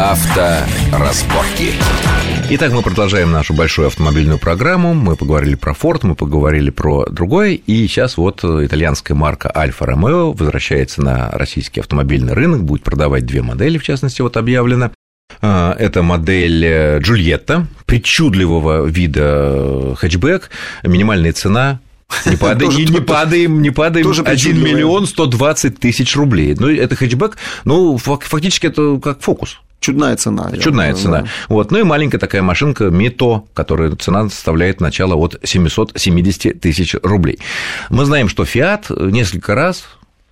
Авторазборки. Итак, мы продолжаем нашу большую автомобильную программу. Мы поговорили про Ford, мы поговорили про другой. И сейчас вот итальянская марка Альфа Ромео возвращается на российский автомобильный рынок, будет продавать две модели, в частности, вот объявлено. А, это модель Джульетта, причудливого вида хэтчбэк, минимальная цена не падаем, не, не падаем, не падаем. 1 миллион 120 тысяч рублей. Ну, это хэтчбэк, ну, фактически это как фокус. Чудная цена. Чудная цена. Да. Вот. Ну и маленькая такая машинка Мито, которая цена составляет начало от 770 тысяч рублей. Мы знаем, что Фиат несколько раз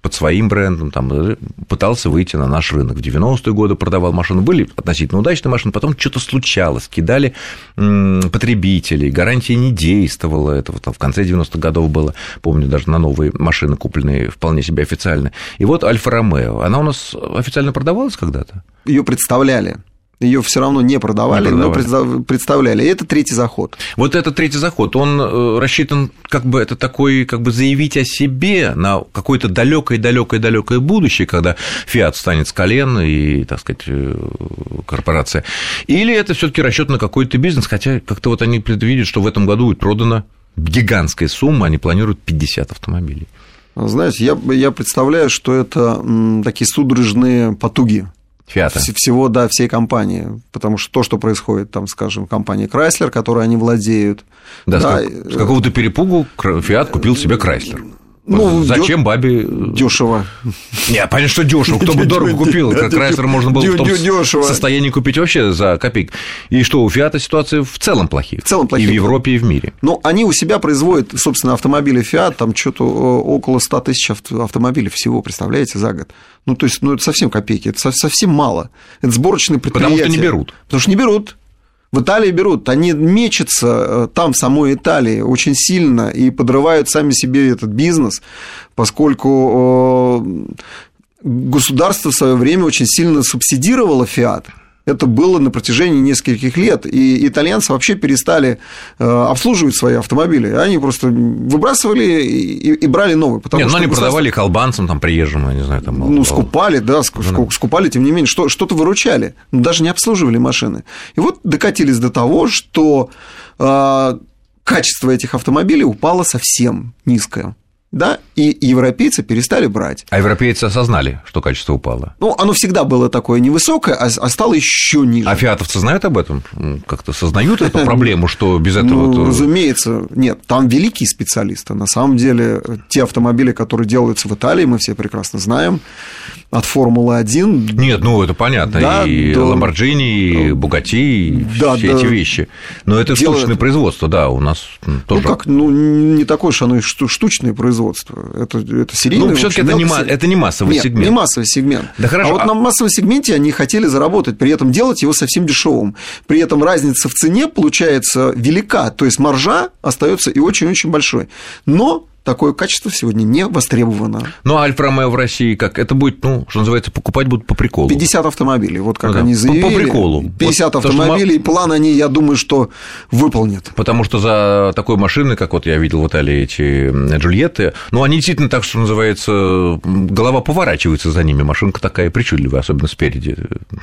под своим брендом, там, э, пытался выйти на наш рынок. В 90-е годы продавал машины, были относительно удачные машины, потом что-то случалось, кидали потребителей, гарантия не действовала, это вот в конце 90-х годов было, помню, даже на новые машины, купленные вполне себе официально. И вот Альфа Ромео, она у нас официально продавалась когда-то? Ее представляли ее все равно не продавали, не продавали. но представляли. И это третий заход. Вот этот третий заход, он э, рассчитан как бы это такой, как бы заявить о себе на какое-то далекое, далекое, далекое будущее, когда Фиат станет с колен и, так сказать, э, корпорация. Или это все-таки расчет на какой-то бизнес, хотя как-то вот они предвидят, что в этом году будет продано гигантская сумма, они планируют 50 автомобилей. Знаете, я, я представляю, что это такие судорожные потуги Фиата. Всего, да, всей компании. Потому что то, что происходит, там, скажем, в компании Chrysler, которой они владеют. Да, да с, с какого-то перепугу Фиат купил себе Chrysler. Ну, Зачем бабе... Дешево. Не, понятно, что дешево. Кто бы дорого купил, как Chrysler можно было в том состоянии купить вообще за копейки. И что, у Фиата ситуация в целом плохие. В целом плохие. И в Европе, и в мире. Ну, они у себя производят, собственно, автомобили Фиат, там что-то около 100 тысяч автомобилей всего, представляете, за год. Ну, то есть, ну, это совсем копейки, это совсем мало. Это сборочные предприятия. Потому что не берут. Потому что не берут. В Италии берут, они мечутся э, там, в самой Италии, очень сильно и подрывают сами себе этот бизнес, поскольку э, государство в свое время очень сильно субсидировало Фиат это было на протяжении нескольких лет, и итальянцы вообще перестали э, обслуживать свои автомобили. Они просто выбрасывали и, и брали новые. Потому Нет, ну, что но они продавали их албанцам, там, приезжим, я не знаю, там... Ну, скупали, да, ну, скупали, тем не менее, что, что-то выручали, но даже не обслуживали машины. И вот докатились до того, что э, качество этих автомобилей упало совсем низкое да, и европейцы перестали брать. А европейцы осознали, что качество упало? Ну, оно всегда было такое невысокое, а, а стало еще ниже. А фиатовцы знают об этом? Как-то сознают эту проблему, что без этого... Ну, разумеется, нет, там великие специалисты. На самом деле, те автомобили, которые делаются в Италии, мы все прекрасно знаем, от Формулы-1. Нет, ну это понятно, да, и до... Ламборджини, и Бугати, да, все да. эти вещи. Но это штучное производство, да, у нас тоже. Ну как, ну не такое уж оно и штучное производство, это, это серийное. Ну все таки это, не, это не массовый Нет, сегмент. не массовый сегмент. Да хорошо. А вот а... на массовом сегменте они хотели заработать, при этом делать его совсем дешевым. При этом разница в цене получается велика, то есть маржа остается и очень-очень большой. Но такое качество сегодня не востребовано. Ну, а Альфа Ромео в России как? Это будет, ну, что называется, покупать будут по приколу. 50 автомобилей, вот как ну, они заявили. По, по приколу. 50 вот, автомобилей, что... план они, я думаю, что выполнят. Потому что за такой машины, как вот я видел в Италии эти Джульетты, ну, они действительно так, что называется, голова поворачивается за ними, машинка такая причудливая, особенно спереди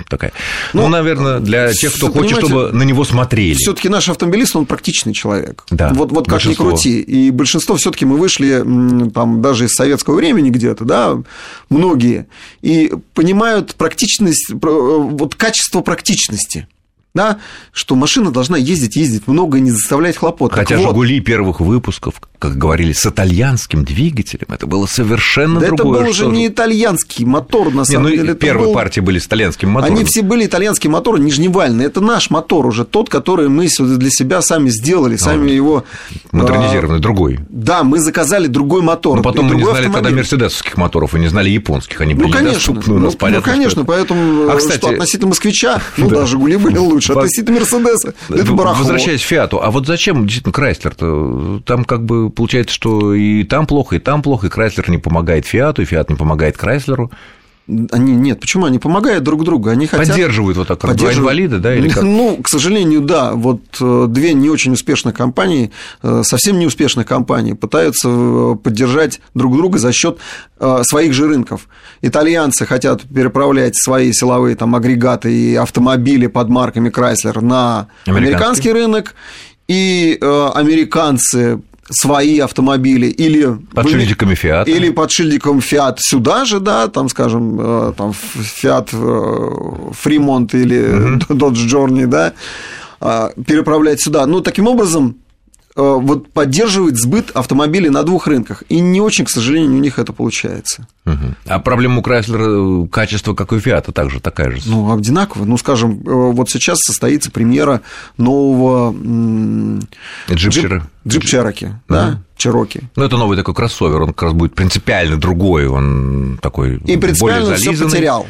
такая. Ну, ну наверное, для тех, кто хочет, чтобы на него смотрели. все таки наш автомобилист, он практичный человек. Да, вот, вот как ни крути. И большинство все таки мы вышли вышли там даже из советского времени где-то, да, многие, и понимают практичность, вот качество практичности да, что машина должна ездить, ездить много и не заставлять хлопот. Хотя так «Жигули» вот, первых выпусков, как говорили, с итальянским двигателем, это было совершенно да другое. это был уже не итальянский мотор, на самом не, ну, деле. Первые был... партии были с итальянским мотором. Они все были итальянские моторы, нижневальные. Это наш мотор уже, тот, который мы для себя сами сделали, ну, сами его... Модернизированный, а, другой. Да, мы заказали другой мотор. Но потом мы не знали автомобиль. тогда мерседесовских моторов и не знали японских. Они были ну, конечно, недоступны у нас, ну, понятно. Ну, конечно, поэтому а, кстати... что относительно москвича, ну да, «Жигули» были лучше лучше. Относительно Мерседеса, это барахло. Возвращаясь к Фиату, а вот зачем действительно Крайслер-то? Там как бы получается, что и там плохо, и там плохо, и Крайслер не помогает Фиату, и Фиат не помогает Крайслеру. Они нет, почему? Они помогают друг другу, они хотят... Поддерживают вот так, поддерживают... инвалида, да, или как? Ну, к сожалению, да. Вот э, две не очень успешных компании, э, совсем не успешных компаний пытаются э, поддержать друг друга за счет своих же рынков. Итальянцы хотят переправлять свои силовые там агрегаты и автомобили под марками Chrysler на американский, американский рынок, и американцы свои автомобили или под шильдиками Fiat или под шильдиком Fiat сюда же, да, там, скажем, э, там Fremont э, или uh-huh. Dodge Journey, да, а, переправлять сюда. Ну, таким образом, вот поддерживает сбыт автомобилей на двух рынках. И не очень, к сожалению, у них это получается. Угу. А проблема у Chrysler качество, как и у Fiat, также такая же? Ну, одинаково. Ну, скажем, вот сейчас состоится премьера нового... Джип, Джип Cherokee, да, Cherokee. Ну, это новый такой кроссовер, он как раз будет принципиально другой, он такой И принципиально более все потерял.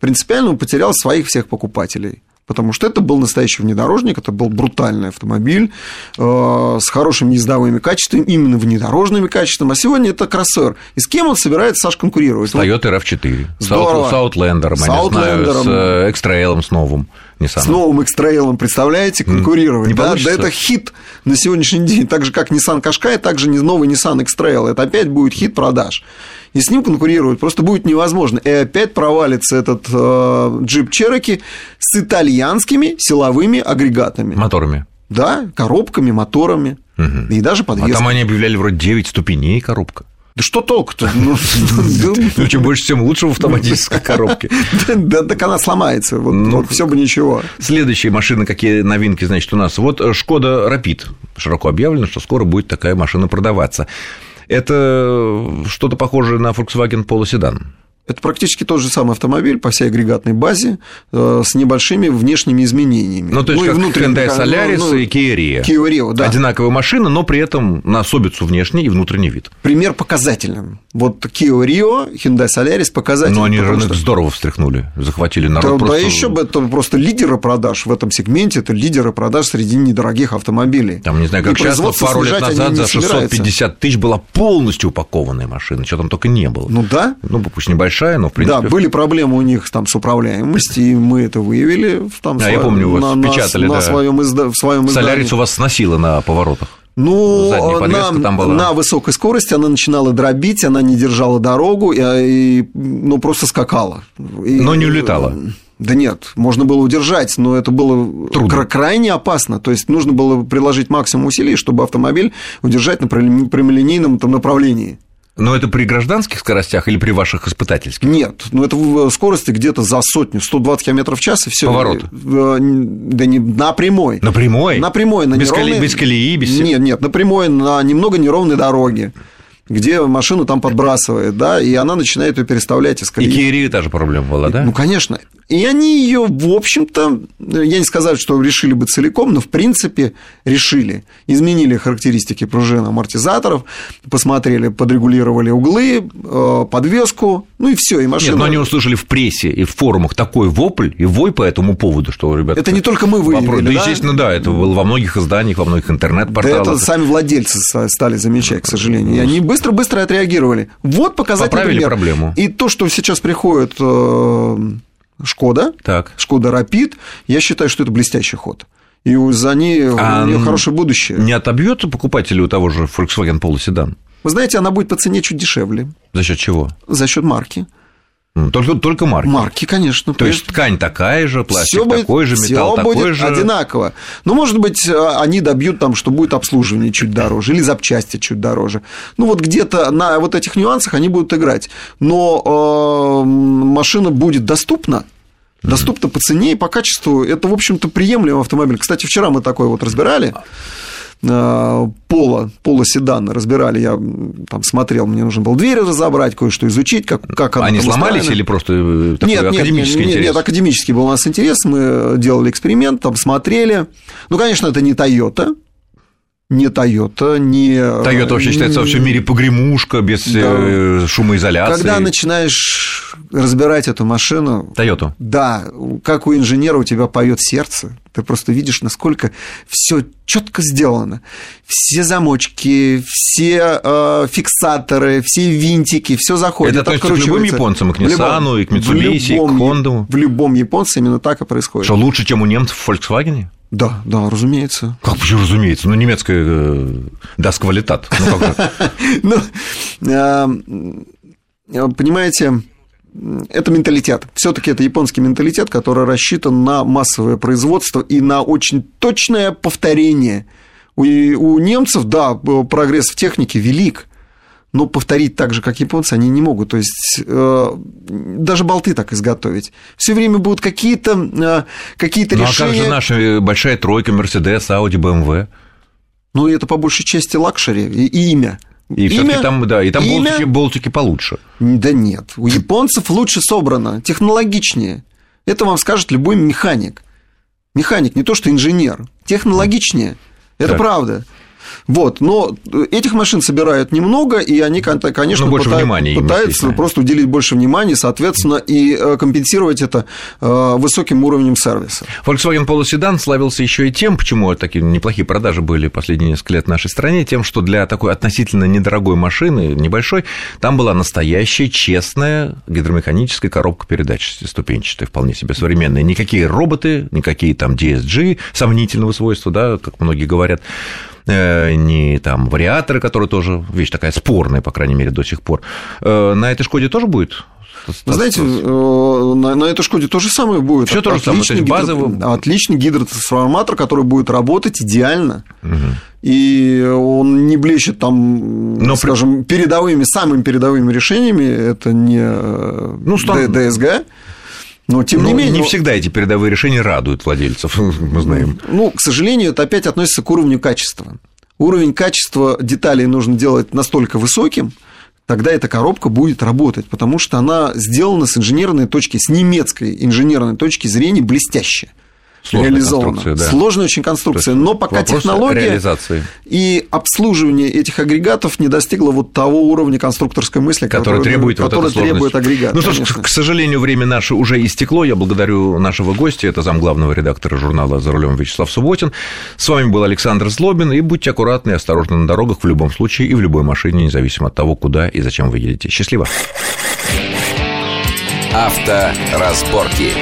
Принципиально он потерял своих всех покупателей потому что это был настоящий внедорожник, это был брутальный автомобиль э, с хорошими ездовыми качествами, именно внедорожными качествами, а сегодня это кроссовер. И с кем он собирается, Саш, конкурировать? С Toyota RAV4, Здорово. с Outlander, с, Outlander, с э, X-Trail, с новым. Nissan. С новым X-Trail, представляете, конкурировать. Не да, да, это хит на сегодняшний день. Так же, как Nissan Qashqai, так же новый Nissan X-Trail. Это опять будет хит продаж. И с ним конкурировать просто будет невозможно. И опять провалится этот э, джип Cherokee с итальянскими силовыми агрегатами. Моторами. Да, коробками, моторами. Угу. И даже подвеской. А там они объявляли вроде 9 ступеней коробка. Да что толку-то? Ну, ну, чем больше, тем лучше в автоматической коробке. Да, так она сломается, вот, ну, все бы ничего. Следующие машины, какие новинки, значит, у нас. Вот Шкода Rapid. Широко объявлено, что скоро будет такая машина продаваться. Это что-то похожее на Volkswagen Polo Sedan. Это практически тот же самый автомобиль по всей агрегатной базе э, с небольшими внешними изменениями. Ну, то есть, ну, как Hyundai Solaris ну, и Kia Rio. Kia Rio, да. Одинаковая машина, но при этом на особицу внешний и внутренний вид. Пример показательным. Вот Kia Rio, Hyundai Solaris показательный. Но они рынок что... здорово встряхнули, захватили народ. Да, просто... да еще бы, это просто лидеры продаж в этом сегменте, это лидеры продаж среди недорогих автомобилей. Там, не знаю, как сейчас, пару лет назад за 650 тысяч была полностью упакованная машина, что там только не было. Ну да. Ну, пусть небольшая большая, но в принципе... Да, были проблемы у них там с управляемостью, и мы это выявили. Там, а, я помню, вас на, печатали, на, да. своем, изда... в своем издании. Солярис у вас сносило на поворотах. Ну, на, там была. на высокой скорости она начинала дробить, она не держала дорогу, и, и ну, просто скакала. И, но не улетала. Да нет, можно было удержать, но это было Трудно. крайне опасно. То есть нужно было приложить максимум усилий, чтобы автомобиль удержать на прямолинейном направлении. Но это при гражданских скоростях или при ваших испытательских? Нет, ну это в скорости где-то за сотню, 120 км в час и все. Поворот? Э, да не на прямой. На прямой? На прямой, на без неровной... Колеи, без колеи, без... Нет, нет, на прямой, на немного неровной дороге где машину там подбрасывает, да, и она начинает ее переставлять из колеи. И Киеве та же проблема была, да? Ну, конечно. И они ее, в общем-то, я не сказал, что решили бы целиком, но в принципе решили. Изменили характеристики пружин амортизаторов, посмотрели, подрегулировали углы, э, подвеску, ну и все, и машина. Нет, но они услышали в прессе и в форумах такой вопль и вой по этому поводу, что, ребята... Это не только мы выявили, вопрос... да? Да, естественно, да, это было во многих изданиях, во многих интернет-порталах. Да это сами владельцы стали замечать, к сожалению. И они быстро-быстро отреагировали. Вот показатель Поправили пример. проблему. И то, что сейчас приходит э, Шкода, так. Шкода Рапид, я считаю, что это блестящий ход. И за ней а у нее хорошее будущее. Не отобьет покупателей у того же Volkswagen Polo Sedan? Вы знаете, она будет по цене чуть дешевле. За счет чего? За счет марки. Только, только марки. Марки, конечно. То есть ткань такая же, пластик будет, такой же, металл такой будет же. одинаково. Ну, может быть, а, они добьют там, что будет обслуживание чуть дороже, или запчасти чуть дороже. Ну, вот где-то на вот этих нюансах они будут играть. Но э, машина будет доступна, доступна по цене и по качеству. Это, в общем-то, приемлемый автомобиль. Кстати, вчера мы такой вот разбирали. Э, пола, пола седана разбирали, я там смотрел, мне нужно было двери разобрать, кое-что изучить, как, как оно Они сломались или просто э, такой нет, академический нет, интерес? Нет, академический был у нас интерес, мы делали эксперимент, там смотрели. Ну, конечно, это не Toyota, не Toyota, не... Toyota вообще считается во всем мире погремушка, без да. шумоизоляции. Когда начинаешь разбирать эту машину... Toyota. Да, как у инженера у тебя поет сердце. Ты просто видишь, насколько все четко сделано. Все замочки, все э, фиксаторы, все винтики, все заходит. Это относится к любым японцам, и к Nissan, и к Mitsubishi, и к Honda. В любом японце именно так и происходит. Что лучше, чем у немцев в Volkswagen? Да, да, разумеется. Как почему разумеется? Ну, немецкая э, даст квалитат. Ну, э, понимаете, это менталитет. Все-таки это японский менталитет, который рассчитан на массовое производство и на очень точное повторение. У, у немцев, да, прогресс в технике велик, но повторить так же, как японцы, они не могут. То есть э, даже болты так изготовить. Все время будут какие-то э, какие ну, решения. А как же наша большая тройка Mercedes, Audi, BMW? Ну, это по большей части luxury и имя. И все-таки там, да, и там имя... болтики, болтики получше. Да нет. У японцев лучше собрано, технологичнее. Это вам скажет любой механик. Механик, не то что инженер. Технологичнее. Это так. правда. Вот, но этих машин собирают немного, и они, конечно, больше внимания пытаются просто уделить больше внимания, соответственно, и э, компенсировать это э, высоким уровнем сервиса. Volkswagen Polo Sedan славился еще и тем, почему такие неплохие продажи были последние несколько лет в нашей стране, тем, что для такой относительно недорогой машины, небольшой, там была настоящая, честная гидромеханическая коробка передач ступенчатая, вполне себе современная. Никакие роботы, никакие там DSG сомнительного свойства, да, как многие говорят. Э, ни там вариаторы, которые тоже вещь такая спорная, по крайней мере, до сих пор. Э, на этой Шкоде тоже будет вы знаете, э, на, на этой Шкоде то же самое будет. Все то же самое, то есть базовый... Гидро... Отличный гидротрансформатор, который будет работать идеально. Угу. И он не блещет там, Но скажем, при... передовыми, самыми передовыми решениями. Это не ну, стан... ДСГ. Но тем не менее. Не всегда эти передовые решения радуют владельцев, мы знаем. Ну, к сожалению, это опять относится к уровню качества. Уровень качества деталей нужно делать настолько высоким, тогда эта коробка будет работать, потому что она сделана с инженерной точки, с немецкой инженерной точки зрения блестяще. Сложная реализована. Да. Сложная очень конструкция, но пока технология реализации. и обслуживание этих агрегатов не достигло вот того уровня конструкторской мысли, который, который требует, который вот требует агрегат. Ну, что к сожалению, время наше уже истекло. Я благодарю нашего гостя, это замглавного редактора журнала «За рулем» Вячеслав Субботин. С вами был Александр Злобин, и будьте аккуратны и осторожны на дорогах в любом случае и в любой машине, независимо от того, куда и зачем вы едете. Счастливо! Авторазборки.